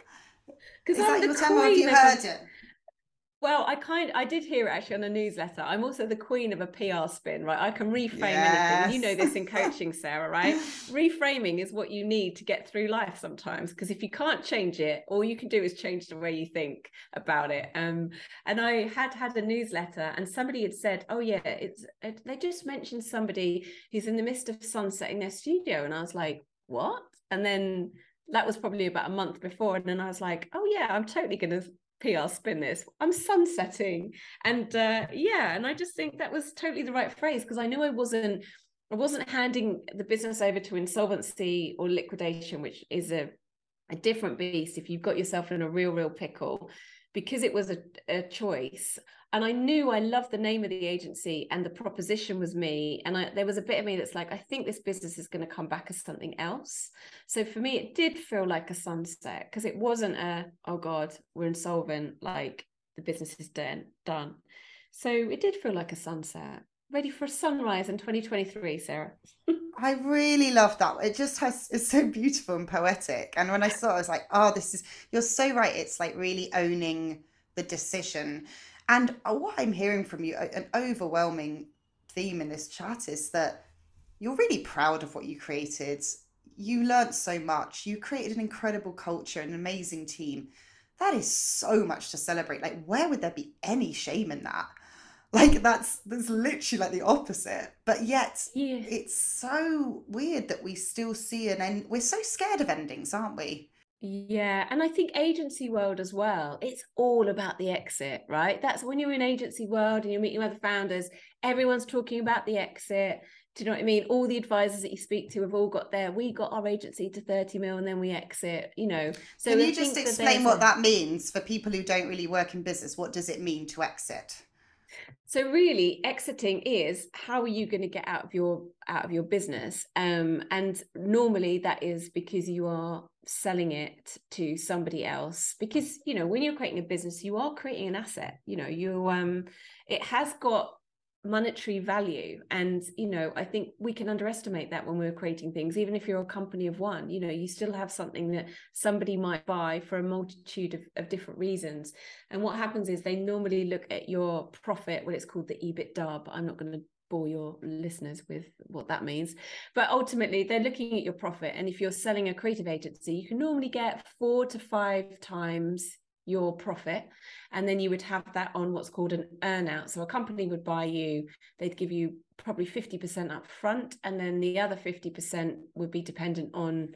Is Because that I'm the your term, or have you queen heard it? Well, I kind I did hear it actually on a newsletter. I'm also the queen of a PR spin, right? I can reframe anything. You know this in coaching, Sarah, right? Reframing is what you need to get through life sometimes because if you can't change it, all you can do is change the way you think about it. Um, and I had had a newsletter, and somebody had said, "Oh yeah, it's it, they just mentioned somebody who's in the midst of sunsetting their studio," and I was like, "What?" And then that was probably about a month before, and then I was like, "Oh yeah, I'm totally gonna." PR spin this. I'm sunsetting. And uh, yeah, and I just think that was totally the right phrase because I knew I wasn't I wasn't handing the business over to insolvency or liquidation, which is a, a different beast if you've got yourself in a real, real pickle, because it was a, a choice. And I knew I loved the name of the agency and the proposition was me. And I, there was a bit of me that's like, I think this business is going to come back as something else. So for me, it did feel like a sunset because it wasn't a, oh God, we're insolvent, like the business is done, done. So it did feel like a sunset, ready for sunrise in 2023, Sarah. I really love that. It just has it's so beautiful and poetic. And when I saw it, I was like, oh, this is you're so right. It's like really owning the decision. And uh, what I'm hearing from you, an overwhelming theme in this chat is that you're really proud of what you created. You learned so much. You created an incredible culture, an amazing team. That is so much to celebrate. Like, where would there be any shame in that? Like that's that's literally like the opposite. But yet Yeah. it's so weird that we still see an end. We're so scared of endings, aren't we? Yeah, and I think agency world as well. It's all about the exit, right? That's when you're in agency world and you're meeting other founders, everyone's talking about the exit. Do you know what I mean? All the advisors that you speak to have all got there. We got our agency to 30 mil and then we exit, you know. So Can you just think that explain what that means for people who don't really work in business? What does it mean to exit? So really, exiting is how are you going to get out of your out of your business? Um, and normally that is because you are selling it to somebody else. Because you know when you're creating a business, you are creating an asset. You know you um, it has got monetary value. And you know i think we can underestimate that when we're creating things even if you're a company of one you know you still have something that somebody might buy for a multitude of, of different reasons. And what happens is they normally look at your profit well it's called the ebitda but i'm not going to bore your listeners with what that means. But ultimately they're looking at your profit. And if you're selling a creative agency you can normally get four to five times your profit and then you would have that on what's called an earnout. So a company would buy you they'd give you probably 50% up front and then the other 50% would be dependent on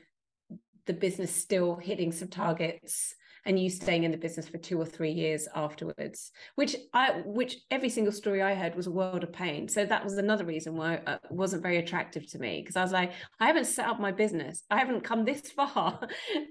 the business still hitting some targets and you staying in the business for two or three years afterwards which i which every single story i heard was a world of pain. So that was another reason why it uh, wasn't very attractive to me because i was like i haven't set up my business. I haven't come this far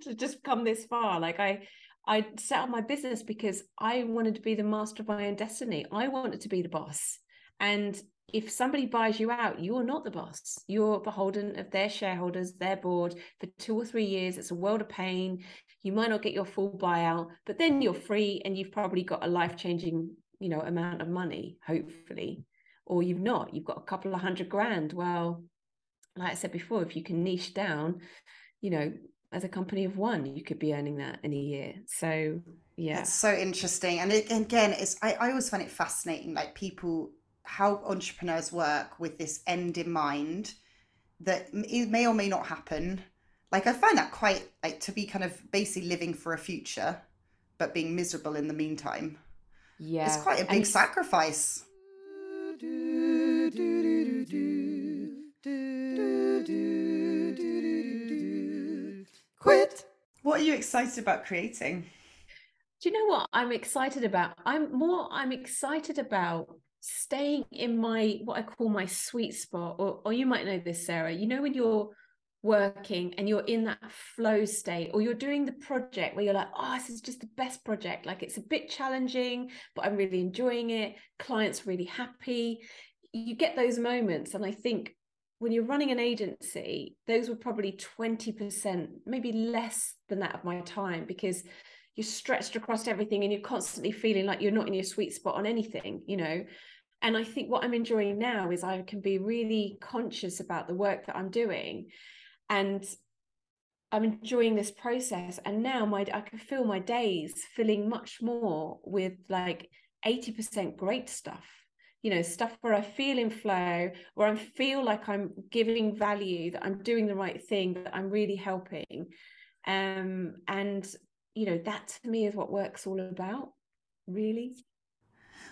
to just come this far. Like i I set up my business because I wanted to be the master of my own destiny. I wanted to be the boss. And if somebody buys you out, you're not the boss. You're beholden of their shareholders, their board for two or three years. It's a world of pain. You might not get your full buyout, but then you're free and you've probably got a life-changing, you know, amount of money, hopefully. Or you've not. You've got a couple of hundred grand. Well, like I said before, if you can niche down, you know, as a company of one, you could be earning that in a year. So yeah. It's so interesting. And it, again, it's I, I always find it fascinating, like people how entrepreneurs work with this end in mind that it may or may not happen. Like I find that quite like to be kind of basically living for a future, but being miserable in the meantime. Yeah. It's quite a And big it's- sacrifice. What are you excited about creating? Do you know what I'm excited about? I'm more I'm excited about staying in my what I call my sweet spot or or you might know this Sarah. You know when you're working and you're in that flow state or you're doing the project where you're like, "Oh, this is just the best project. Like it's a bit challenging, but I'm really enjoying it. Clients really happy." You get those moments and I think when you're running an agency, those were probably 20%, maybe less than that of my time because you're stretched across everything and you're constantly feeling like you're not in your sweet spot on anything, you know. And I think what I'm enjoying now is I can be really conscious about the work that I'm doing and I'm enjoying this process. And now my I can feel my days filling much more with like 80% great stuff you know stuff where i feel in flow where i feel like i'm giving value that i'm doing the right thing that i'm really helping. Um and you know that to me is what work's all about really.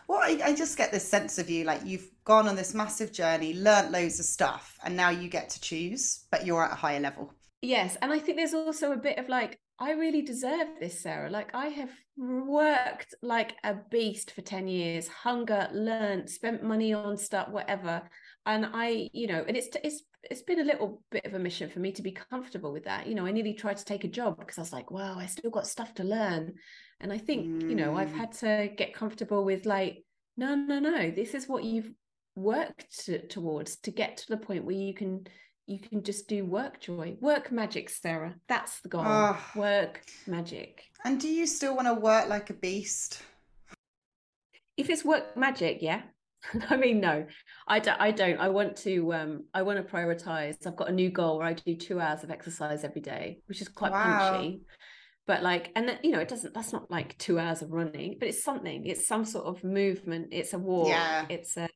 Well, I, I just get this sense of you like you've gone on this massive journey, learnt loads of stuff, and now you get to choose, but you're at a higher level. yes and i think there's also a bit of like i really deserve this sarah. Like i have worked like a beast for 10 years hunger learned spent money on stuff whatever. And i you know and it's it's it's been a little bit of a mission for me to be comfortable with that. You know i nearly tried to take a job because i was like wow i still got stuff to learn. And i think you know i've Mm. had to get comfortable with like no no no this is what you've worked to, towards to get to the point where you can you can just do work joy work magic sarah that's the goal Ah. work magic And do you still want to work like a beast? if it's work magic yeah I mean, no, I don't. I don't. I want to. Um, I want to prioritize. I've got a new goal where I do two hours of exercise every day, which is quite Wow. punchy. But like, and that, you know, it doesn't. That's not like two hours of running, but it's something. It's some sort of movement. It's a walk. Yeah. It's a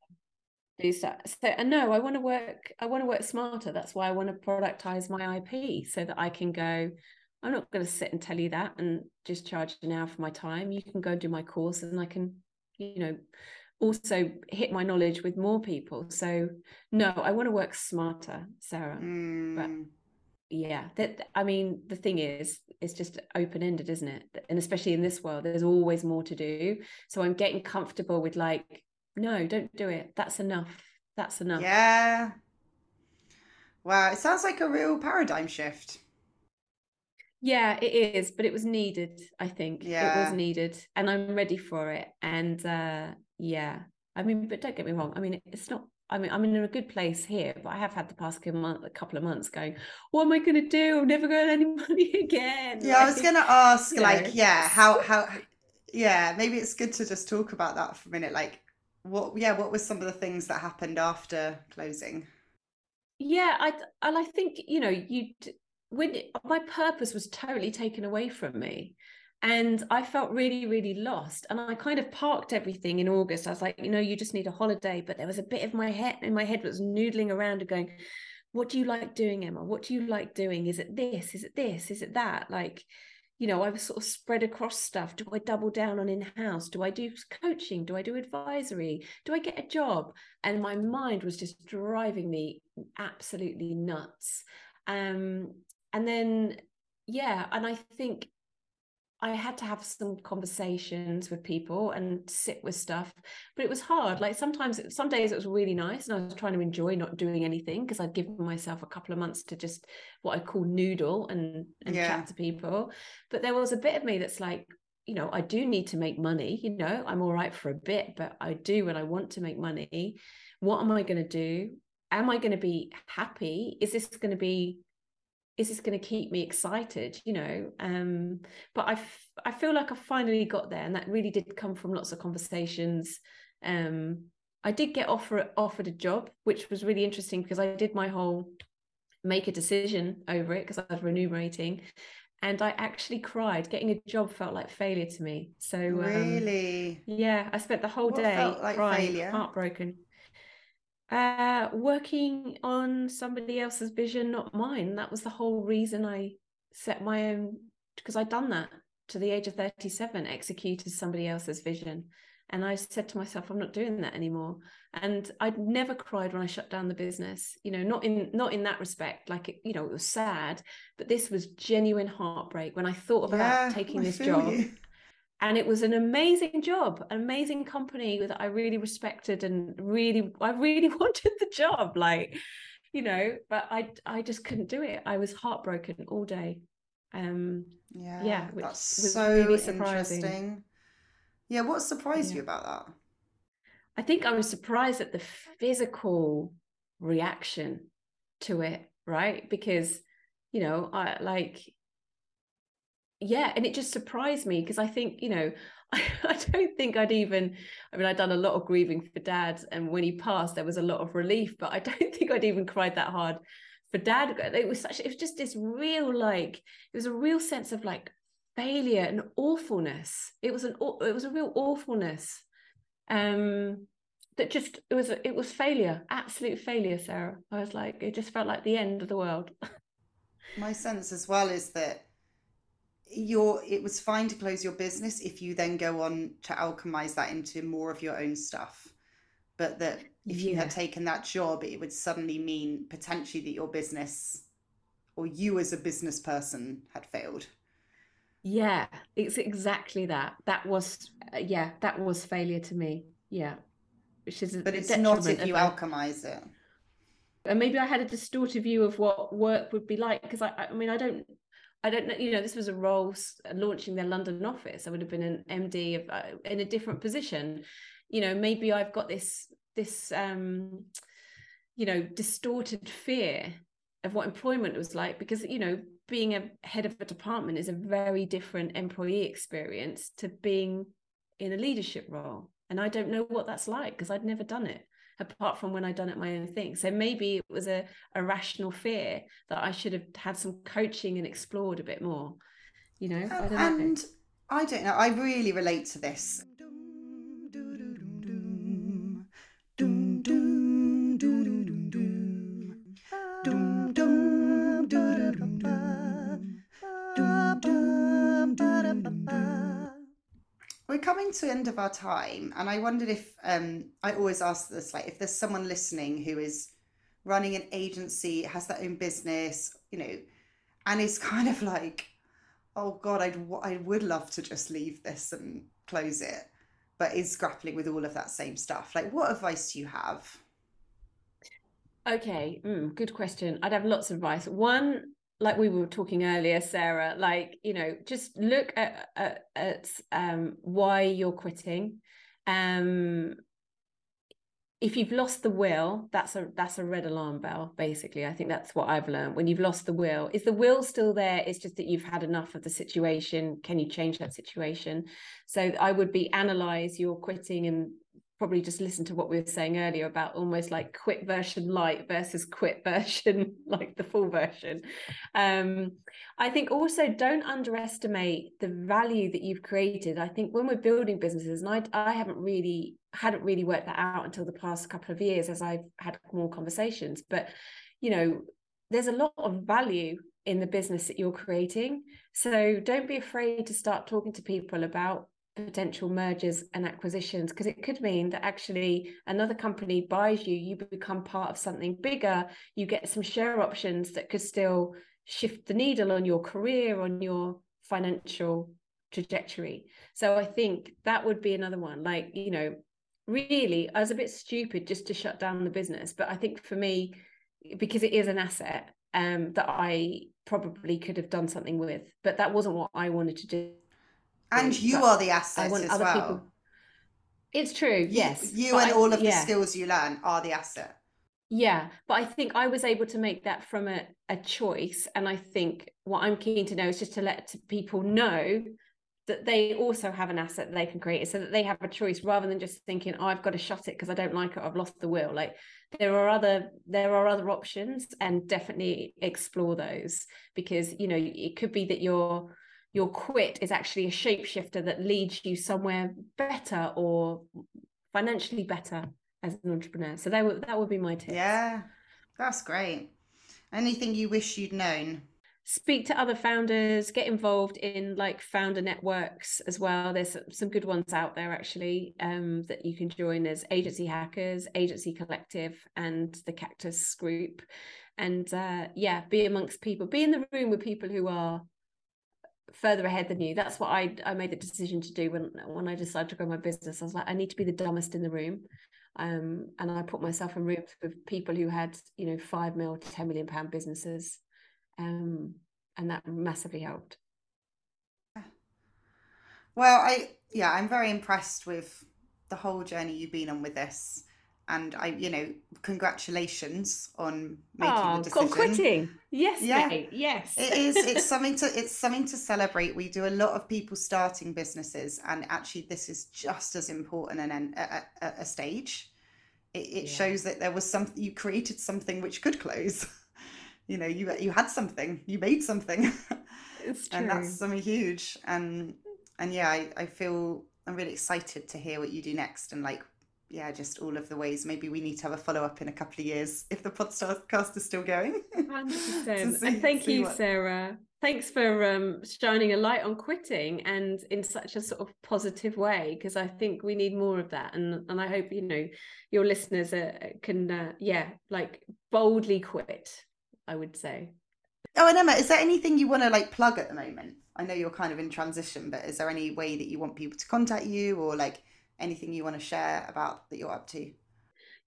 do so. So, and no, I want to work. I want to work smarter. That's why I want to productize my IP so that I can go. I'm not going to sit and tell you that and just charge an hour for my time. You can go do my course, and I can, you know, also hit my knowledge with more people. So no, I want to work smarter, Sarah. Mm, Yeah, that I mean, the thing is, it's just open ended, isn't it? And especially in this world, there's always more to do. So I'm getting comfortable with like, no, don't do it. That's enough. That's enough. yeah. Wow, it sounds like a real paradigm shift. Yeah, it is, but it was needed, I think. yeah. It was needed, and I'm ready for it. And uh yeah, I mean, but don't get me wrong. I mean, it's not I mean, I'm in a good place here, but I have had the past couple month, a couple of months going, what am I going to do? I'm never going to any money again. Yeah, I was gonna ask, like, know, yeah, how how yeah, maybe it's good to just talk about that for a minute. Like what yeah, what were some of the things that happened after closing? Yeah, I and I think you know you when my purpose was totally taken away from me, and I felt really really lost. And I kind of parked everything in August. I was like, you know, you just need a holiday. But there was a bit of my head in my head was noodling around and going, what do you like doing, Emma? What do you like doing? Is it this? Is it this? Is it that? Like, you know, I was sort of spread across stuff. Do I double down on in-house? Do I do coaching? Do I do advisory? Do I get a job? And my mind was just driving me absolutely nuts. Um, and then, yeah, and I think I had to have some conversations with people and sit with stuff, but it was hard. Like sometimes, some days it was really nice, and I was trying to enjoy not doing anything because I'd given myself a couple of months to just what I call noodle and and Yeah. chat to people. But there was a bit of me that's like, you know, I do need to make money. You know, I'm all right for a bit, but I do when I want to make money. What am I going to do? Am I going to be happy? Is this going to be is this going to keep me excited you know? Um but i f- i feel like i finally got there and that really did come from lots of conversations. Um i did get offer offered a job which was really interesting because i did my whole make a decision over it because i was remunerating and i actually cried. Getting a job felt like failure to me. So um, Really? yeah i spent the whole What day like crying failure? heartbroken uh working on somebody else's vision not mine. That was the whole reason i set my own because i'd done that to the age of 37 executed somebody else's vision. And i said to myself i'm not doing that anymore. And i'd never cried when i shut down the business you know not in not in that respect like it, you know it was sad but this was genuine heartbreak when i thought about Yeah, taking I this job. you. And it was an amazing job an amazing company that i really respected and really i really wanted the job like you know but i i just couldn't do it i was heartbroken all day um Yeah, which that's was so really surprising. interesting. Yeah, what surprised Yeah. you about that? i think i was surprised at the physical reaction to it right because you know i like yeah and it just surprised me because i think you know I, I don't think i'd even i mean i'd done a lot of grieving for dad and when he passed there was a lot of relief but i don't think i'd even cried that hard for dad. It was such it was just this real like it was a real sense of like failure and awfulness. It was an it was a real awfulness um that just it was it was failure absolute failure sarah. I was like it just felt like the end of the world. My sense as well is that your it was fine to close your business if you then go on to alchemize that into more of your own stuff. But that if you had taken that job, it would suddenly mean potentially that your business or you as a business person had failed. Yeah, it's exactly that. That was, uh, yeah, that was failure to me. Yeah, which is But it's not if you alchemize it. and maybe I had a distorted view of what work would be like because I, I mean, I don't, I don't know. You know, this was a role s- launching their London office. I would have been an MD of uh, in a different position. You know, maybe I've got this this um, you know, distorted fear of what employment was like because you know being a head of a department is a very different employee experience to being in a leadership role and I don't know what that's like because I'd never done it apart from when I'd done it my own thing. So maybe it was a, a rational fear that I should have had some coaching and explored a bit more. You know, um, I and know. I don't know. I really relate to this. Coming to the end of our time, and I wondered if um, I always ask this, like, if there's someone listening who is running an agency, has their own business, you know, and is kind of like, oh God, I'd I would love to just leave this and close it, but is grappling with all of that same stuff. Like, what advice do you have? Okay, mm, good question. I'd have lots of advice. One, like we were talking earlier sarah like you know just look at at, at um why you're quitting. Um if you've lost the will that's a that's a red alarm bell basically. I think that's what i've learned. When you've lost the will is the will still there? It's just that you've had enough of the situation. Can you change that situation? So i would be analyze your quitting and probably just listen to what we were saying earlier about almost like quit version light versus quit version like the full version. Um, i think also don't underestimate the value that you've created. I think when we're building businesses and i, I haven't really hadn't really worked that out until the past couple of years as i've had more conversations but you know there's a lot of value in the business that you're creating. So don't be afraid to start talking to people about potential mergers and acquisitions because it could mean that actually another company buys you you become part of something bigger you get some share options that could still shift the needle on your career on your financial trajectory. So i think that would be another one like you know really i was a bit stupid just to shut down the business but i think for me because it is an asset um that i probably could have done something with but that wasn't what i wanted to do and you are the asset as well. People... It's true, yes. You, you and I, all of yeah. the skills you learn are the asset. Yeah, but I think I was able to make that from a, a choice. And I think what I'm keen to know is just to let people know that they also have an asset that they can create so that they have a choice rather than just thinking oh, i've got to shut it because i don't like it i've lost the will like there are other there are other options and definitely explore those because you know it could be that you're your quit is actually a shapeshifter that leads you somewhere better or financially better as an entrepreneur. So that would that would be my tip. Yeah, that's great. Anything you wish you'd known? Speak to other founders, get involved in like founder networks as well. There's some good ones out there actually um, that you can join. There's Agency Hackers, Agency Collective, and the Cactus Group. And uh, yeah, be amongst people, be in the room with people who are further ahead than you. That's what I I made the decision to do when when I decided to grow my business. I was like, I need to be the dumbest in the room. Um, and I put myself in rooms with people who had, you know, five mil to 10 million pound businesses. Um, and that massively helped. Well, I yeah, I'm very impressed with the whole journey you've been on with this and I, you know, congratulations on making oh, the decision. quitting. Yes, yeah. Mate. Yes. it is. It's something to it's something to celebrate. We do a lot of people starting businesses, and actually, this is just as important an a, a, a stage. It, it yeah. shows that there was something you created something which could close. you know, you you had something, you made something. It's true. and that's something huge. And and yeah, I, I feel I'm really excited to hear what you do next and like yeah, just all of the ways. Maybe we need to have a follow up in a couple of years if the podcast is still going. 100%. and thank you, what... Sarah. Thanks for um, shining a light on quitting and in such a sort of positive way, because I think we need more of that. And and I hope you know your listeners uh, can, uh, yeah, like boldly quit. I would say. Oh, and Emma, is there anything you want to like plug at the moment? I know you're kind of in transition, but is there any way that you want people to contact you or like anything you want to share about that you're up to?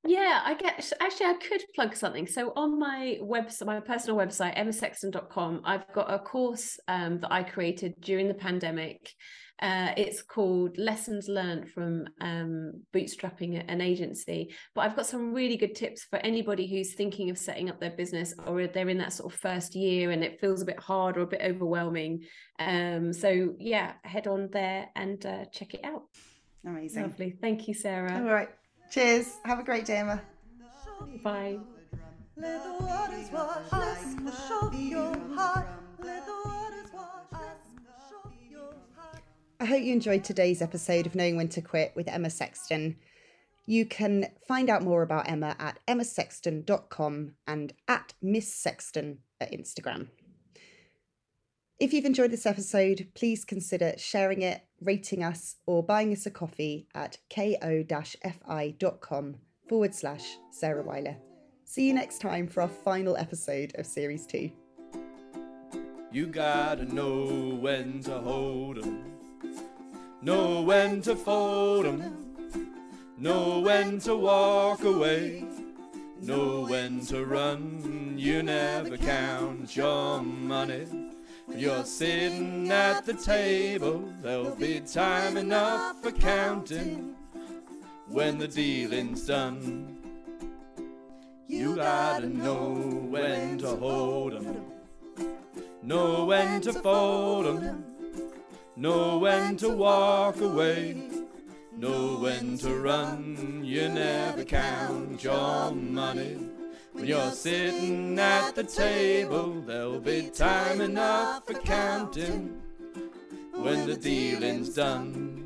Yeah, I guess actually I could plug something. So on my website, my personal website, emmasexton.com, I've got a course um, that I created during the pandemic. Uh, it's called Lessons Learned from um, Bootstrapping an Agency. But I've got some really good tips for anybody who's thinking of setting up their business or they're in that sort of first year and it feels a bit hard or a bit overwhelming. Um, so yeah, head on there and uh, check it out. Amazing. Lovely. Thank you, Sarah. All right. Cheers. Have a great day, Emma. Bye. Let the waters wash us, wash over your heart. Let the waters wash us, wash over your heart. I hope you enjoyed today's episode of Knowing When to Quit with Emma Sexton. You can find out more about Emma at emmasexton.com and at Miss Sexton at Instagram. If you've enjoyed this episode, please consider sharing it, rating us, or buying us a coffee at ko-fi.com forward slash Sarah Weiler. See you next time for our final episode of Series 2. You gotta know when to hold 'em, know when to fold 'em, know when to walk away, know when to run. You never count your money. You're sitting at the table, there'll be time enough for counting when the dealing's done. You gotta know when to hold 'em. Know when to fold 'em, know when to walk away, know when to run. You never count your money. When you're sitting at the table, there'll be time enough for counting when the dealing's done.